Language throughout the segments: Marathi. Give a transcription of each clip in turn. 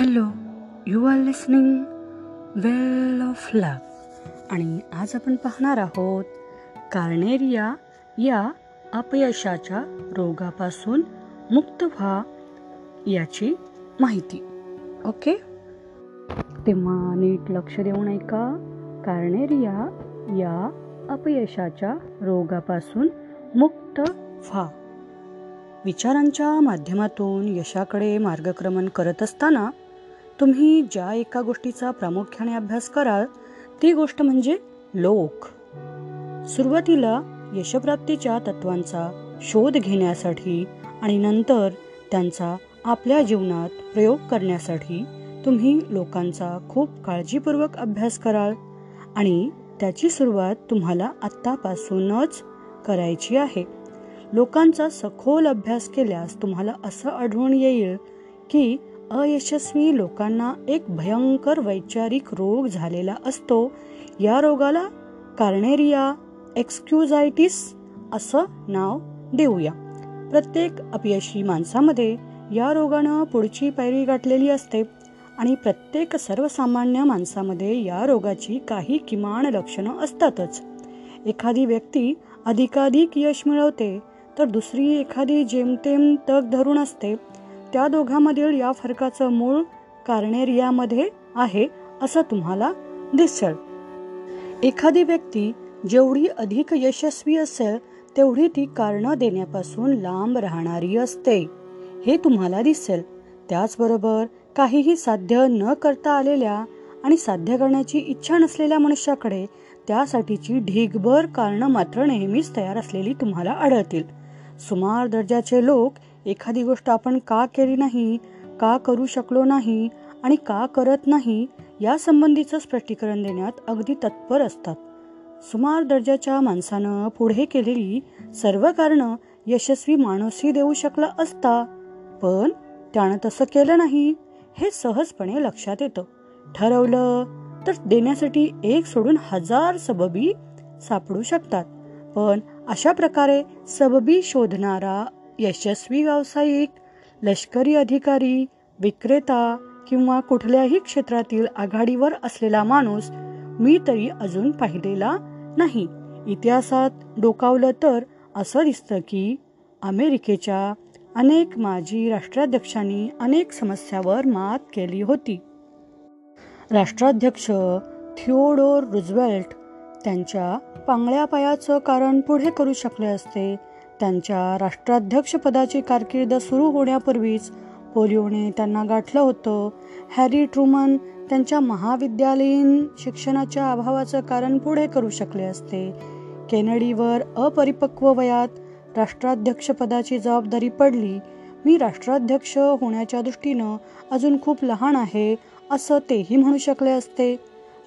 Hello you are listening well of luck आणि आज आपण पाहणार आहोत कार्नेरिया या अपयशाच्या रोगापासून मुक्त व्हा याची माहिती. ओके तेव्हा नीट लक्ष देऊन ऐका. कार्नेरिया या अपयशाच्या रोगापासून मुक्त व्हा. विचारांच्या माध्यमातून यशाकडे मार्गक्रमण करत असताना तुम्ही ज्या एका गोष्टीचा प्रामुख्याने अभ्यास कराल ती गोष्ट म्हणजे लोक. सुरुवातीला यशप्राप्तीच्या तत्वांचा शोध घेण्यासाठी आणि नंतर त्यांचा आपल्या जीवनात प्रयोग करण्यासाठी तुम्ही लोकांचा खूप काळजीपूर्वक अभ्यास कराल आणि त्याची सुरुवात तुम्हाला आत्तापासूनच करायची आहे. लोकांचा सखोल अभ्यास केल्यास तुम्हाला असं आढळून येईल की अयशस्वी लोकांना एक भयंकर वैचारिक रोग झालेला असतो. या रोगाला कार्नेरिया एक्सक्युझायटिस असं नाव देऊया. प्रत्येक अपयशी माणसामध्ये या रोगानं पुढची पायरी गाठलेली असते आणि प्रत्येक सर्वसामान्य माणसामध्ये या रोगाची काही किमान लक्षणं असतातच. एखादी व्यक्ती अधिकाधिक यश मिळवते तर दुसरी एखादी जेमतेम तग धरून असते. त्या दोघांमधील या फरकाचं मूळ कार्नेरियामध्ये आहे असं तुम्हाला दिसेल. एखादी व्यक्ती जेवढी अधिक यशस्वी असेल तेवढी ती कारण देण्यापासून लांब राहणारी असते. हे तुम्हाला दिसेल. त्याचबरोबर काहीही साध्य न करता आलेल्या आणि साध्य करण्याची इच्छा नसलेल्या मनुष्याकडे त्यासाठीची ढीगभर कारणं मात्र नेहमीच तयार असलेली तुम्हाला आढळतील. सुमार दर्जाचे लोक एखादी गोष्ट आपण का केली नाही का करू शकलो नाही आणि का करत नाही या संबंधीचं स्पष्टीकरण देण्यात अगदी तत्पर असतात. सुमार दर्जाच्या माणसानं पुढे केलेली सर्व कारणं यशस्वी माणूसही देऊ शकला असता पण त्यानं तसं केलं नाही हे सहजपणे लक्षात येतं. ठरवलं तर देण्यासाठी एक सोडून हजार सबबी सापडू शकतात पण अशा प्रकारे सबबी शोधणारा यशस्वी व्यावसायिक लष्करी अधिकारी विक्रेता किंवा कुठल्याही क्षेत्रातील आघाडीवर असलेला माणूस मी तरी अजून पाहिलेला नाही. इतिहासात डोकावलं तर असं दिसतं की अमेरिकेच्या अनेक माजी राष्ट्राध्यक्षांनी अनेक समस्यावर मात केली होती. राष्ट्राध्यक्ष थिओडोर रुझवेल्ट त्यांच्या पांगळ्या पायाचं कारण पुढे करू शकले असते त्यांच्या राष्ट्राध्यक्षपदाची कारकीर्द सुरू होण्यापूर्वीच पोलिओने त्यांना गाठलं होतं. हॅरी ट्रुमन त्यांच्या महाविद्यालयीन शिक्षणाच्या अभावाचं कारण पुढे करू शकले असते. केनडीवर अपरिपक्व वयात राष्ट्राध्यक्षपदाची जबाबदारी पडली. मी राष्ट्राध्यक्ष होण्याच्या दृष्टीनं अजून खूप लहान आहे असं तेही म्हणू शकले असते.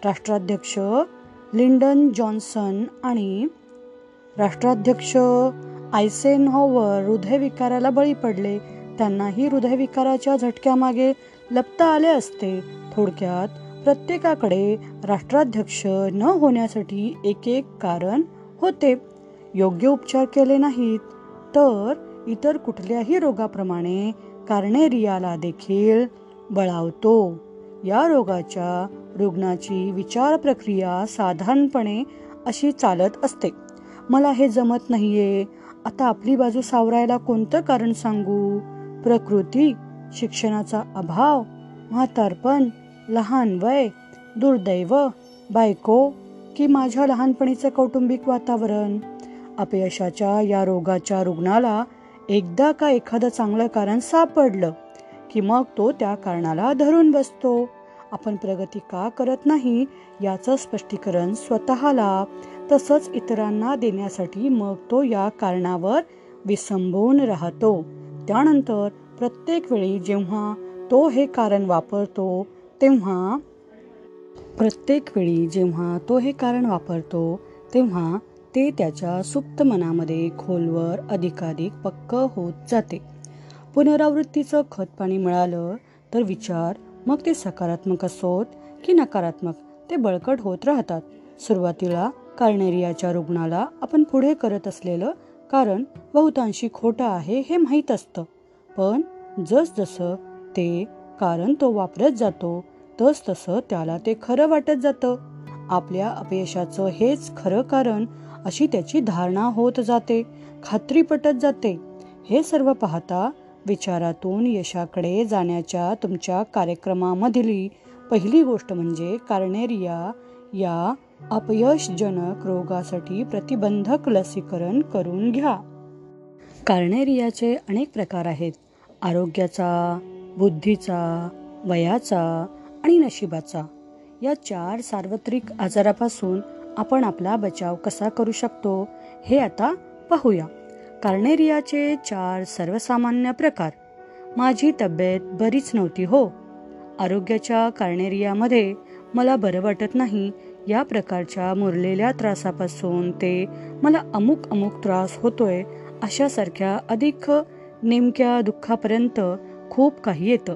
राष्ट्राध्यक्ष लिंडन जॉन्सन आणि राष्ट्राध्यक्ष आयसेनहॉवर हृदयविकाराला बळी पडले. त्यांनाही हृदयविकाराच्या झटक्यामागे लपता आले असते. थोडक्यात प्रत्येकाकडे राष्ट्राध्यक्ष न होण्यासाठी एक एक कारण होते. योग्य उपचार केले नाहीत तर इतर कुठल्याही रोगाप्रमाणे कार्नेरियाला देखील बळावतो. या रोगाच्या रुग्णाची विचार प्रक्रिया साधारणपणे अशी चालत असते. मला हे जमत नाहीये आता आपली बाजू सावरायला कोणतं कारण सांगू? प्रकृती शिक्षणाचा अभाव म्हातारपण लहान वय दुर्दैव बायको की माझ्या लहानपणीचं कौटुंबिक वातावरण? अपयशाच्या या रोगाच्या रुग्णाला एकदा का एखादं चांगलं कारण सापडलं की मग तो त्या कारणाला धरून बसतो? आपण प्रगती का करत नाही याचं स्पष्टीकरण स्वतःला तसंच इतरांना देण्यासाठी मग तो या कारणावर विसंबून राहतो. त्यानंतर प्रत्येक वेळी जेव्हा तो हे कारण वापरतो तेव्हा प्रत्येक वेळी जेव्हा तो हे कारण वापरतो तेव्हा ते त्याच्या सुप्त मनामध्ये खोलवर अधिकाधिक पक्क होत जाते. पुनरावृत्तीचं खतपाणी मिळालं तर विचार मग ते सकारात्मक असोत की नकारात्मक ते बळकट होत राहतात. सुरुवातीला कार्नेरियाच्या रुग्णाला आपण पुढे करत असलेलं कारण बहुतांशी खोटं आहे हे माहीत असतं. पण जसजसं ते कारण तो वापरत जातो तस तसं त्याला ते खरं वाटत जातं. आपल्या अपयशाचं हेच खरं कारण अशी त्याची धारणा होत जाते खात्री पटत जाते. हे सर्व पाहता विचारातून यशाकडे जाण्याच्या तुमच्या कार्यक्रमामधली पहिली गोष्ट म्हणजे कार्नेरिया या अपयशजनक रोगासाठी प्रतिबंधक लसीकरण करून घ्या. कार्नेरियाचे अनेक प्रकार आहेत. आरोग्याचा बुद्धीचा वयाचा आणि नशिबाचा. या चार सार्वत्रिक आजारापासून आपण आपला बचाव कसा करू शकतो हे आता पाहूया. कार्नेरियाचे चार सर्वसामान्य प्रकार. माझी तब्येत बरीच नव्हती हो. आरोग्याच्या कार्नेरियामध्ये मला बरं वाटत नाही या प्रकारच्या मुरलेल्या त्रासापासून ते मला अमुक अमुक त्रास होतोय अशासारख्या अधिक नेमक्या दुःखापर्यंत खूप काही येतं.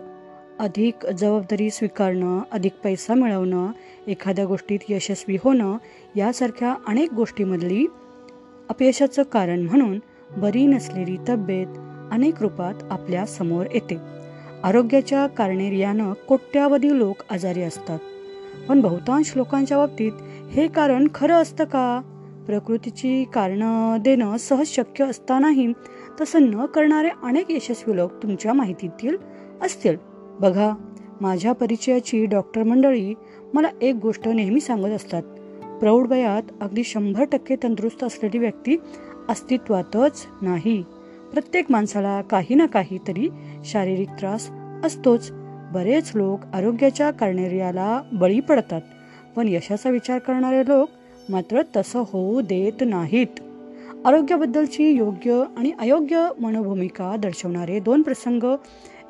अधिक जबाबदारी स्वीकारणं अधिक पैसा मिळवणं एखाद्या गोष्टीत यशस्वी होणं यासारख्या अनेक गोष्टीमधली अपयशाचं कारण म्हणून बरी नसलेली तब्येत अनेक रूपात आपल्यासमोर येते. आरोग्याच्या कारणेरियानं कोट्यावधी लोक आजारी असतात. पण बहुतांश लोकांच्या बाबतीत हे कारण खरं असतं का? प्रकृतीची कारणं देणं सहज शक्य असतानाही तसं न करणारे अनेक यशस्वी लोक तुमच्या माहितीतील असतील. बघा माझ्या परिचयाची डॉक्टर मंडळी मला एक गोष्ट नेहमी सांगत असतात. प्रौढ वयात अगदी शंभर टक्के तंदुरुस्त असलेली व्यक्ती अस्तित्वातच नाही. प्रत्येक माणसाला काही ना काहीतरी शारीरिक त्रास असतोच. बरेच लोक आरोग्याच्या कारणेर्याला बळी पडतात पण यशाचा विचार करणारे लोक मात्र तसं होऊ देत नाहीत. आरोग्याबद्दलची योग्य आणि अयोग्य मनोभूमिका दर्शवणारे दोन प्रसंग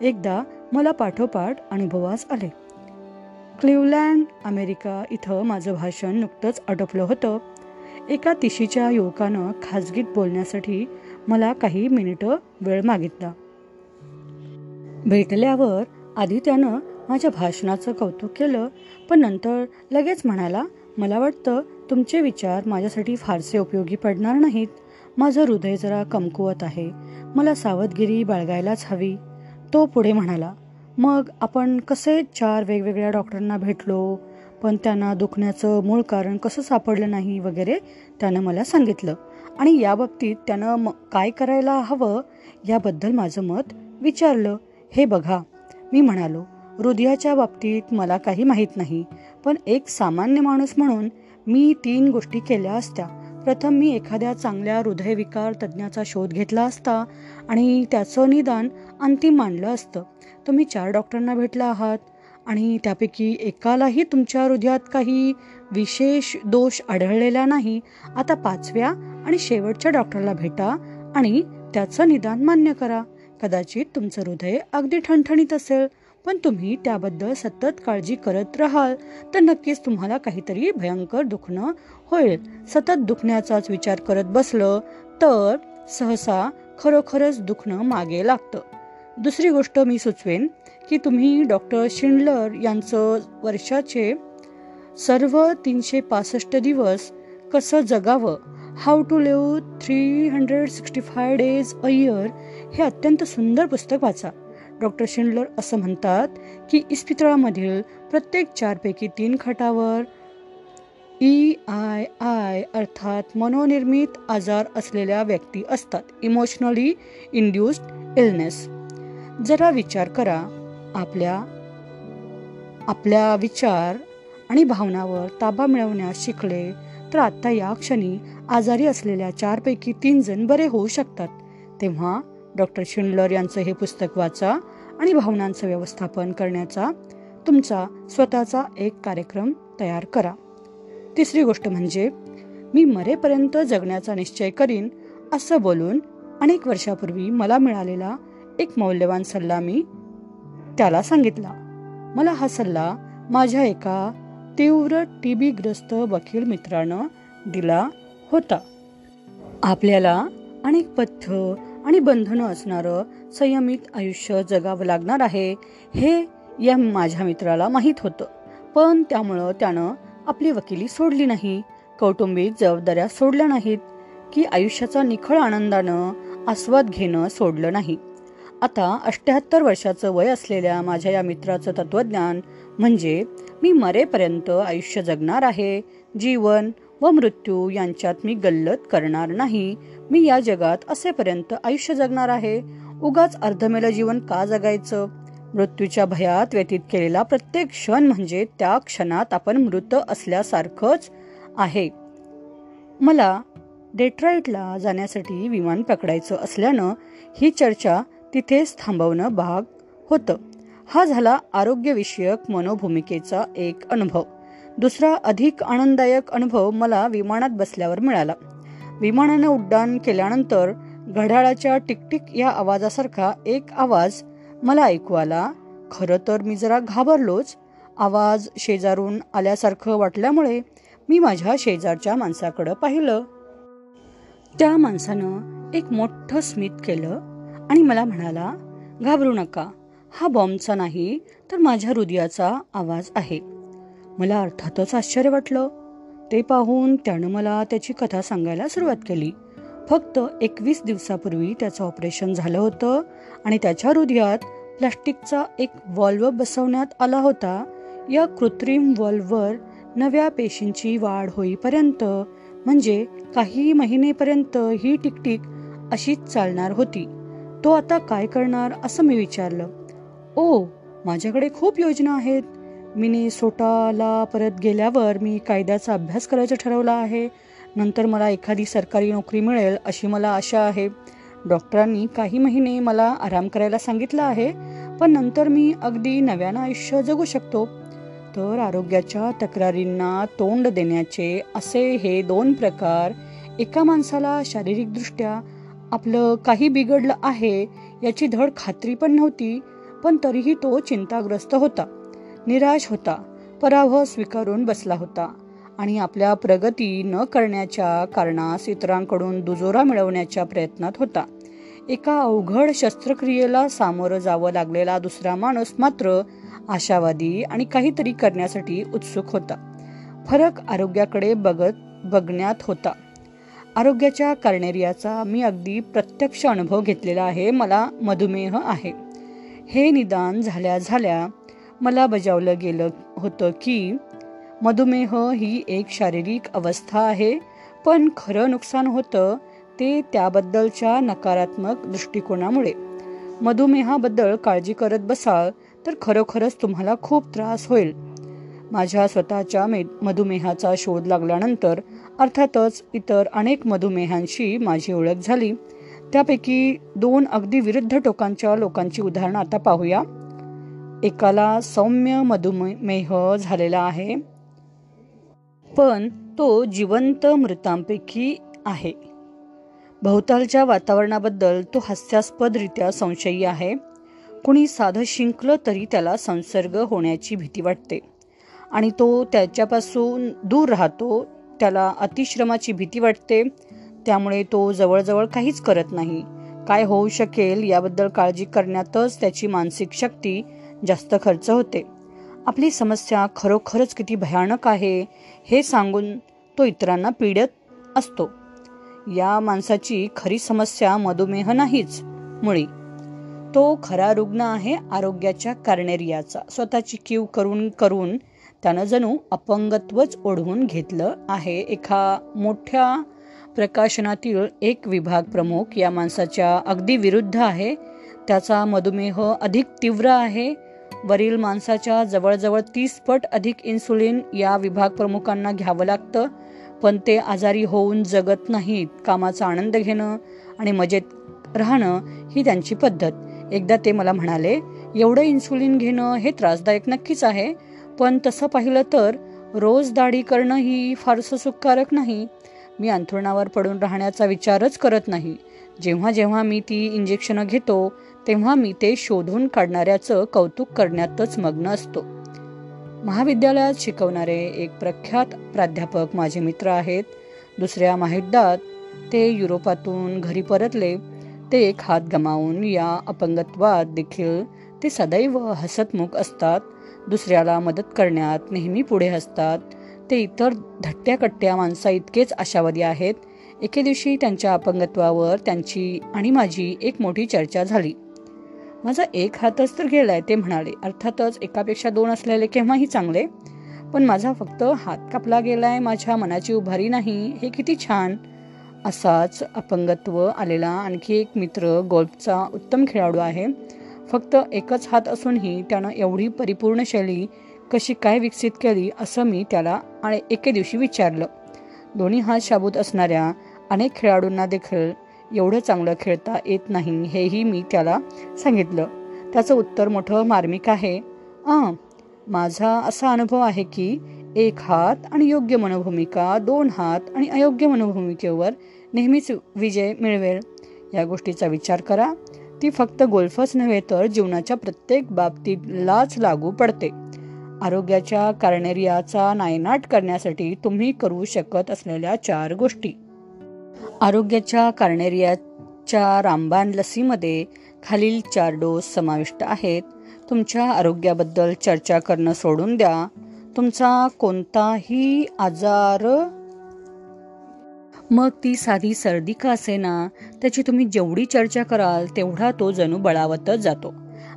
एकदा मला पाठोपाठ अनुभवास आले. क्लिवलँड अमेरिका इथं माझं भाषण नुकतंच अडपलं होतं. एका तिशीच्या युवकानं खाजगीत बोलण्यासाठी मला काही मिनिटं वेळ मागितला. भेटल्यावर आधी त्यानं माझ्या भाषणाचं कौतुक केलं पण नंतर लगेच म्हणाला मला वाटतं तुमचे विचार माझ्यासाठी फारसे उपयोगी पडणार नाहीत. माझं हृदय जरा कमकुवत आहे. मला सावधगिरी बाळगायलाच हवी. तो पुढे म्हणाला मग आपण कसे चार वेगवेगळ्या डॉक्टरांना भेटलो पण त्यांना दुखण्याचं मूळ कारण कसं सापडलं नाही वगैरे त्यानं मला सांगितलं. आणि या बाबतीत त्यानं म काय करायला हवं याबद्दल माझं मत विचारलं. हे बघा. मी म्हणालो हृदयाच्या बाबतीत मला काही माहीत नाही पण एक सामान्य माणूस म्हणून मी तीन गोष्टी केल्या असत्या. प्रथम मी एखाद्या चांगल्या हृदयविकार तज्ज्ञाचा शोध घेतला असता आणि त्याचं निदान अंतिम मानलं असतं. तुम्ही चार डॉक्टरांना भेटला आहात आणि त्यापैकी एकालाही तुमच्या हृदयात काही विशेष दोष आढळलेला नाही. आता पाचव्या आणि शेवटच्या डॉक्टरला भेटा आणि त्याचं निदान मान्य करा. कदाचित तुमचं हृदय अगदी ठणठणीत असेल पण तुम्ही त्याबद्दल सतत काळजी करत राहाल तर नक्कीच तुम्हाला काहीतरी भयंकर दुखणं होईल. सतत दुखण्याचाच विचार करत बसलं तर सहसा खरोखरच दुखणं मागे लागतं. दुसरी गोष्ट मी सुचवेन की तुम्ही डॉक्टर शिंडलर यांचं वर्षाचे सर्व तीनशे पासष्ट दिवस कसं जगावं how to live three hundred sixty five days a year हे अत्यंत सुंदर पुस्तक वाचा. डॉक्टर शिंडलर असं म्हणतात की इस्पितळामधील प्रत्येक चारपैकी तीन खटावर ई आय आय अर्थात मनोनिर्मित आजार असलेल्या व्यक्ती असतात. इमोशनली इंड्युस्ड इलनेस जरा विचार करा. आपल्या आपल्या विचार आणि भावनावर ताबा मिळवण्यास शिकले तर आत्ता या क्षणी आजारी असलेल्या चारपैकी तीन जण बरे होऊ शकतात. तेव्हा डॉक्टर शिंडलर यांचं हे पुस्तक वाचा आणि भावनांचं व्यवस्थापन करण्याचा तुमचा स्वतःचा एक कार्यक्रम तयार करा. तिसरी गोष्ट म्हणजे मी मरेपर्यंत जगण्याचा निश्चय करीन असं बोलून अनेक वर्षापूर्वी मला मिळालेला एक मौल्यवान सल्ला मी त्याला सांगितला. मला हा सल्ला माझ्या एका तीव्र टी बीग्रस्त वकील मित्रानं दिला होता. आपल्याला अनेक पथ्य आणि बंधनं असणारं संयमित आयुष्य जगावं लागणार आहे हे या माझ्या मित्राला माहीत होतं. पण त्यामुळं त्यानं आपली वकिली सोडली नाही. कौटुंबिक जबाबदाऱ्या सोडल्या नाहीत की आयुष्याचा निखळ आनंदानं आस्वाद घेणं सोडलं नाही. आता अष्ट्याहत्तर वर्षाचं वय असलेल्या माझ्या या मित्राचं तत्वज्ञान म्हणजे मी मरेपर्यंत आयुष्य जगणार आहे जीवन व मृत्यू यांच्यात मी गल्लत करणार नाही. मी या जगात असेपर्यंत आयुष्य जगणार आहे. उगाच अर्धमेलं जीवन का जगायचं? मृत्यूच्या भयात व्यतीत केलेला प्रत्येक क्षण म्हणजे त्या क्षणात आपण मृत असल्यासारखंच आहे. मला डेट्रॉइटला जाण्यासाठी विमान पकडायचं असल्यानं ही चर्चा तिथेच थांबवणं भाग होतं. हा झाला आरोग्यविषयक मनोभूमिकेचा एक अनुभव. दुसरा अधिक आनंददायक अनुभव मला विमानात बसल्यावर मिळाला. विमानानं उड्डाण केल्यानंतर घड्याळाच्या टिकटिक या आवाजासारखा एक आवाज मला ऐकू आला. खरं तर मी जरा घाबरलोच. आवाज शेजारून आल्यासारखं वाटल्यामुळे मी माझ्या शेजारच्या माणसाकडं पाहिलं. त्या माणसानं एक मोठं स्मित केलं. आणि मला म्हणाला घाबरू नका. हा बॉम्बचा नाही तर माझ्या हृदयाचा आवाज आहे. मला अर्थातच आश्चर्य वाटलं. ते पाहून त्यानं मला त्याची कथा सांगायला सुरुवात केली. फक्त एकवीस दिवसापूर्वी त्याचं ऑपरेशन झालं होतं आणि त्याच्या हृदयात प्लॅस्टिकचा एक वॉल्व बसवण्यात आला होता. या कृत्रिम वॉल्ववर नव्या पेशींची वाढ होईपर्यंत म्हणजे काही महिनेपर्यंत ही टिकटिक अशीच चालणार होती. तो आता काय करणार असं मी विचारलं. ओ माझ्याकडे खूप योजना आहेत. मी सोटाला परत गेल्यावर मी कायद्याचा अभ्यास करायचं ठरवला आहे. नंतर मला एखादी सरकारी नोकरी मिळेल अशी मला आशा आहे. डॉक्टरांनी काही महिने मला आराम करायला सांगितलं आहे पण नंतर मी अगदी नव्यानं आयुष्य जगू शकतो. तर आरोग्याच्या तक्रारींना तोंड देण्याचे असे हे दोन प्रकार एका माणसाला शारीरिकदृष्ट्या आपलं काही बिघडलं आहे याची धड खात्री पण नव्हती पण तरीही तो चिंताग्रस्त होता. निराश होता. पराभव स्वीकारून बसला होता आणि आपल्या प्रगती न करण्याच्या कारणास इतरांकडून दुजोरा मिळवण्याच्या प्रयत्नात होता. एका अवघड शस्त्रक्रियेला सामोरं जावं लागलेला दुसरा माणूस मात्र आशावादी आणि काहीतरी करण्यासाठी उत्सुक होता. फरक आरोग्याकडे बघत बघण्यात होता. आरोग्याच्या कार्नेरियाचा मी अगदी प्रत्यक्ष अनुभव घेतलेला आहे. मला मधुमेह आहे. हे निदान झाल्या झाल्या मला बजावलं गेलं होतं की मधुमेह ही एक शारीरिक अवस्था आहे. पण खरं नुकसान होतं ते त्याबद्दलच्या नकारात्मक दृष्टिकोनामुळे. मधुमेहाबद्दल काळजी करत बसाल तर खरोखरच तुम्हाला खूप त्रास होईल. माझ्या स्वतःच्या मे मधुमेहाचा शोध लागल्यानंतर अर्थातच इतर अनेक मधुमेहांशी माझी ओळख झाली. त्यापैकी दोन अगदी विरुद्ध टोकांच्या लोकांची उदाहरणं आता पाहूया. एकाला सौम्य मधुमेह झालेला आहे. पण तो जिवंत मृतांपैकी आहे. भोवतालच्या वातावरणाबद्दल तो हास्यास्पदरित्या संशयी आहे. कुणी साधं शिंकलं तरी त्याला संसर्ग होण्याची भीती वाटते. आणि तो त्याच्यापासून दूर राहतो त्याला अतिश्रमाची भीती वाटते. त्यामुळे तो जवळजवळ काहीच करत नाही. काय होऊ शकेल याबद्दल काळजी करण्यातच त्याची मानसिक शक्ती जास्त खर्च होते. आपली समस्या खरोखरच किती भयानक आहे हे सांगून तो इतरांना पीडत असतो. या माणसाची खरी समस्या मधुमेह नाहीच मुळी. तो खरा रुग्ण आहे आरोग्याच्या कार्नेरियाचा. स्वतःची कीव करून करून त्यानं जणू अपंगत्वच ओढवून घेतलं आहे. एका मोठ्या प्रकाशनातील एक विभाग प्रमुख या माणसाच्या अगदी विरुद्ध आहे. त्याचा मधुमेह अधिक तीव्र आहे. वरील माणसाच्या जवळजवळ तीस पट अधिक इन्सुलिन या विभाग प्रमुखांना घ्यावं लागतं. पण ते आजारी होऊन जगत नाहीत कामाचा आनंद घेणं आणि मजेत राहणं ही त्यांची पद्धत. एकदा ते मला म्हणाले एवढं इन्सुलिन घेणं हे त्रासदायक नक्कीच आहे. पण तसं पाहिलं तर रोज दाढी करणं ही फारसं सुखकारक नाही. मी अंथरुणावर पडून राहण्याचा विचारच करत नाही. जेव्हा जेव्हा मी ती इंजेक्शनं घेतो तेव्हा मी ते शोधून काढणाऱ्याचं कौतुक करण्यातच मग्न असतो. महाविद्यालयात शिकवणारे एक प्रख्यात प्राध्यापक माझे मित्र आहेत. दुसऱ्या माहिद्यात ते युरोपातून घरी परतले. ते एक हात गमावून या अपंगत्वात देखील ते सदैव हसतमुख असतात. दुसऱ्याला मदत करण्यात नेहमी पुढे असतात. ते इतर धट्ट्या कट्ट्या माणसा इतकेच आशावादी आहेत. एके दिवशी त्यांच्या अपंगत्वावर त्यांची आणि माझी एक मोठी चर्चा झाली. माझा एक हातच तर गेलाय ते म्हणाले. अर्थातच एकापेक्षा दोन असलेले केव्हाही चांगले. पण माझा फक्त हात कापला गेलाय माझ्या मनाची उभारी नाही. हे किती छान! असाच अपंगत्व आलेला आणखी एक मित्र गोल्फचा उत्तम खेळाडू आहे. फक्त एकच हात असूनही त्यानं एवढी परिपूर्ण शैली कशी काय विकसित केली असं मी त्याला आणि एके दिवशी विचारलं. दोन्ही हात शाबूत असणाऱ्या अनेक खेळाडूंना देखील एवढं चांगलं खेळता येत नाही हेही मी त्याला सांगितलं. त्याचं उत्तर मोठं मार्मिक आहे. आ माझा असा अनुभव आहे की एक हात आणि योग्य मनोभूमिका दोन हात आणि अयोग्य मनोभूमिकेवर नेहमीच विजय मिळवेल. या गोष्टीचा विचार करा. ती फक्त गोल्फच नव्हे तर जीवनाच्या प्रत्येक बाबतीलाच लागू पडते. आरोग्याच्या कार्नेरियाचा नायनाट करण्यासाठी तुम्ही करू शकत असलेल्या चार गोष्टी. आरोग्याच्या कार्नेरियाच्या रामबाण लसीमध्ये खालील चार डोस समाविष्ट आहेत. तुमच्या आरोग्याबद्दल चर्चा करणं सोडून द्या. तुमचा कोणताही आजार मग ती साधी सर्दी का असेना? त्याची तुम्ही जेवढी चर्चा कराल तेवढा तो जणू बळावतच जातो.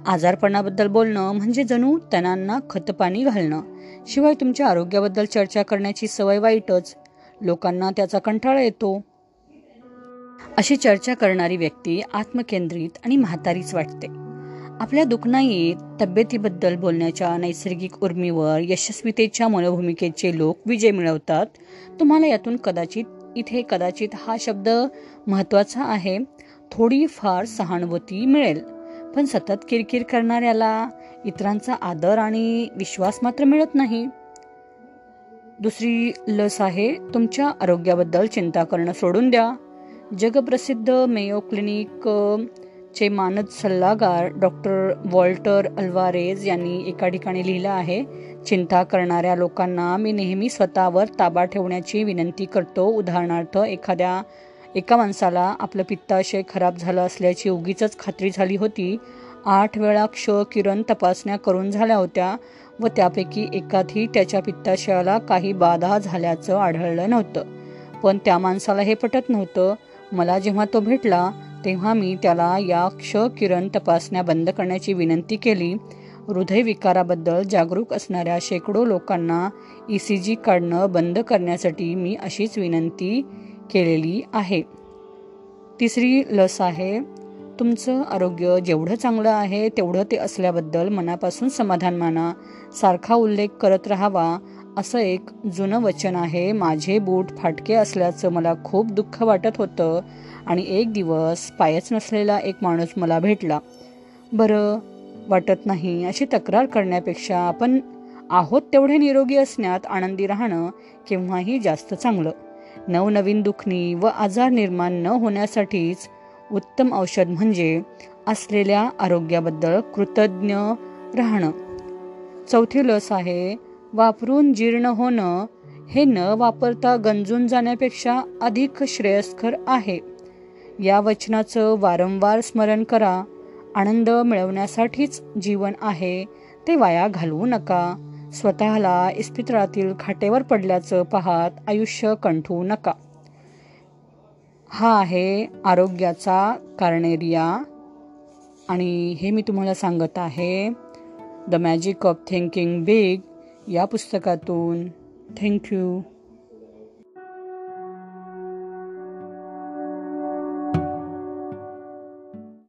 आजारपणाबद्दल बोलणं म्हणजे जणू तणांना खतपाणी घालणं. शिवाय तुमच्या आरोग्याबद्दल चर्चा करण्याची सवय वाईटच. लोकांना त्याचा कंटाळा येतो. अशी चर्चा करणारी व्यक्ती आत्मकेंद्रित आणि म्हातारीच वाटते. आपल्या दुखनाईत तब्येतीबद्दल बोलण्याच्या नैसर्गिक उर्मीवर यशस्वीतेच्या मनोभूमिकेचे लोक विजय मिळवतात. तुम्हाला यातून कदाचित इथे कदाचित हा शब्द महत्त्वाचा आहे. थोडी फार सहानुभूती मिळेल. पण सतत किरकिर करणाऱ्याला इतरांचा आदर आणि विश्वास मात्र मिळत नाही. दुसरी लस आहे तुमच्या आरोग्याबद्दल चिंता करणं सोडून द्या. जगप्रसिद्ध मेयो क्लिनिक चे मानद सल्लागार डॉक्टर वॉल्टर अल्वारेज यांनी एका ठिकाणी लिहिलं आहे चिंता करणाऱ्या लोकांना मी नेहमी स्वतःवर ताबा ठेवण्याची विनंती करतो. उदाहरणार्थ एखाद्या एका माणसाला आपलं पित्ताशय खराब झालं असल्याची उगीच खात्री झाली होती. आठ वेळा क्ष किरण तपासण्या करून झाल्या होत्या व त्यापैकी एकातही त्याच्या पित्ताशयाला काही बाधा झाल्याचं आढळलं नव्हतं. पण त्या माणसाला हे पटत नव्हतं. मला जेव्हा तो भेटला तेव्हा मी त्याला या क्ष किरण तपासण्या बंद करण्याची विनंती केली. हृदयविकाराबद्दल जागरूक असणाऱ्या शेकडो लोकांना ई सी जी काढणं बंद करण्यासाठी मी अशीच विनंती केलेली आहे. तिसरी लस आहे तुमचं आरोग्य जेवढं चांगलं आहे तेवढं ते असल्याबद्दल मनापासून समाधान माना. सारखा उल्लेख करत राहावा. असं एक जुनं वचन आहे माझे बूट फाटके असल्याचं मला खूप दुःख वाटत होतं आणि एक दिवस पायच नसलेला एक माणूस मला भेटला. बरं वाटत नाही अशी तक्रार करण्यापेक्षा आपण आहोत तेवढे निरोगी असण्यात आनंदी राहणं केव्हाही जास्त चांगलं. नवनवीन दुखणी व आजार निर्माण न होण्यासाठीच उत्तम औषध म्हणजे असलेल्या आरोग्याबद्दल कृतज्ञ राहणं. चौथी लस आहे वापरून जीर्ण होणं हे न वापरता गंजून जाण्यापेक्षा अधिक श्रेयस्कर आहे. या वचनाचं वारंवार स्मरण करा. आनंद मिळवण्यासाठीच जीवन आहे ते वाया घालवू नका. स्वतःला इस्पितळातील खाटेवर पडल्याचं पाहत आयुष्य कंठवू नका. हा आहे आरोग्याचा कार्नेरिया. आणि हे मी तुम्हाला सांगत आहे. The magic of thinking big या पुस्तकातून थँक्यू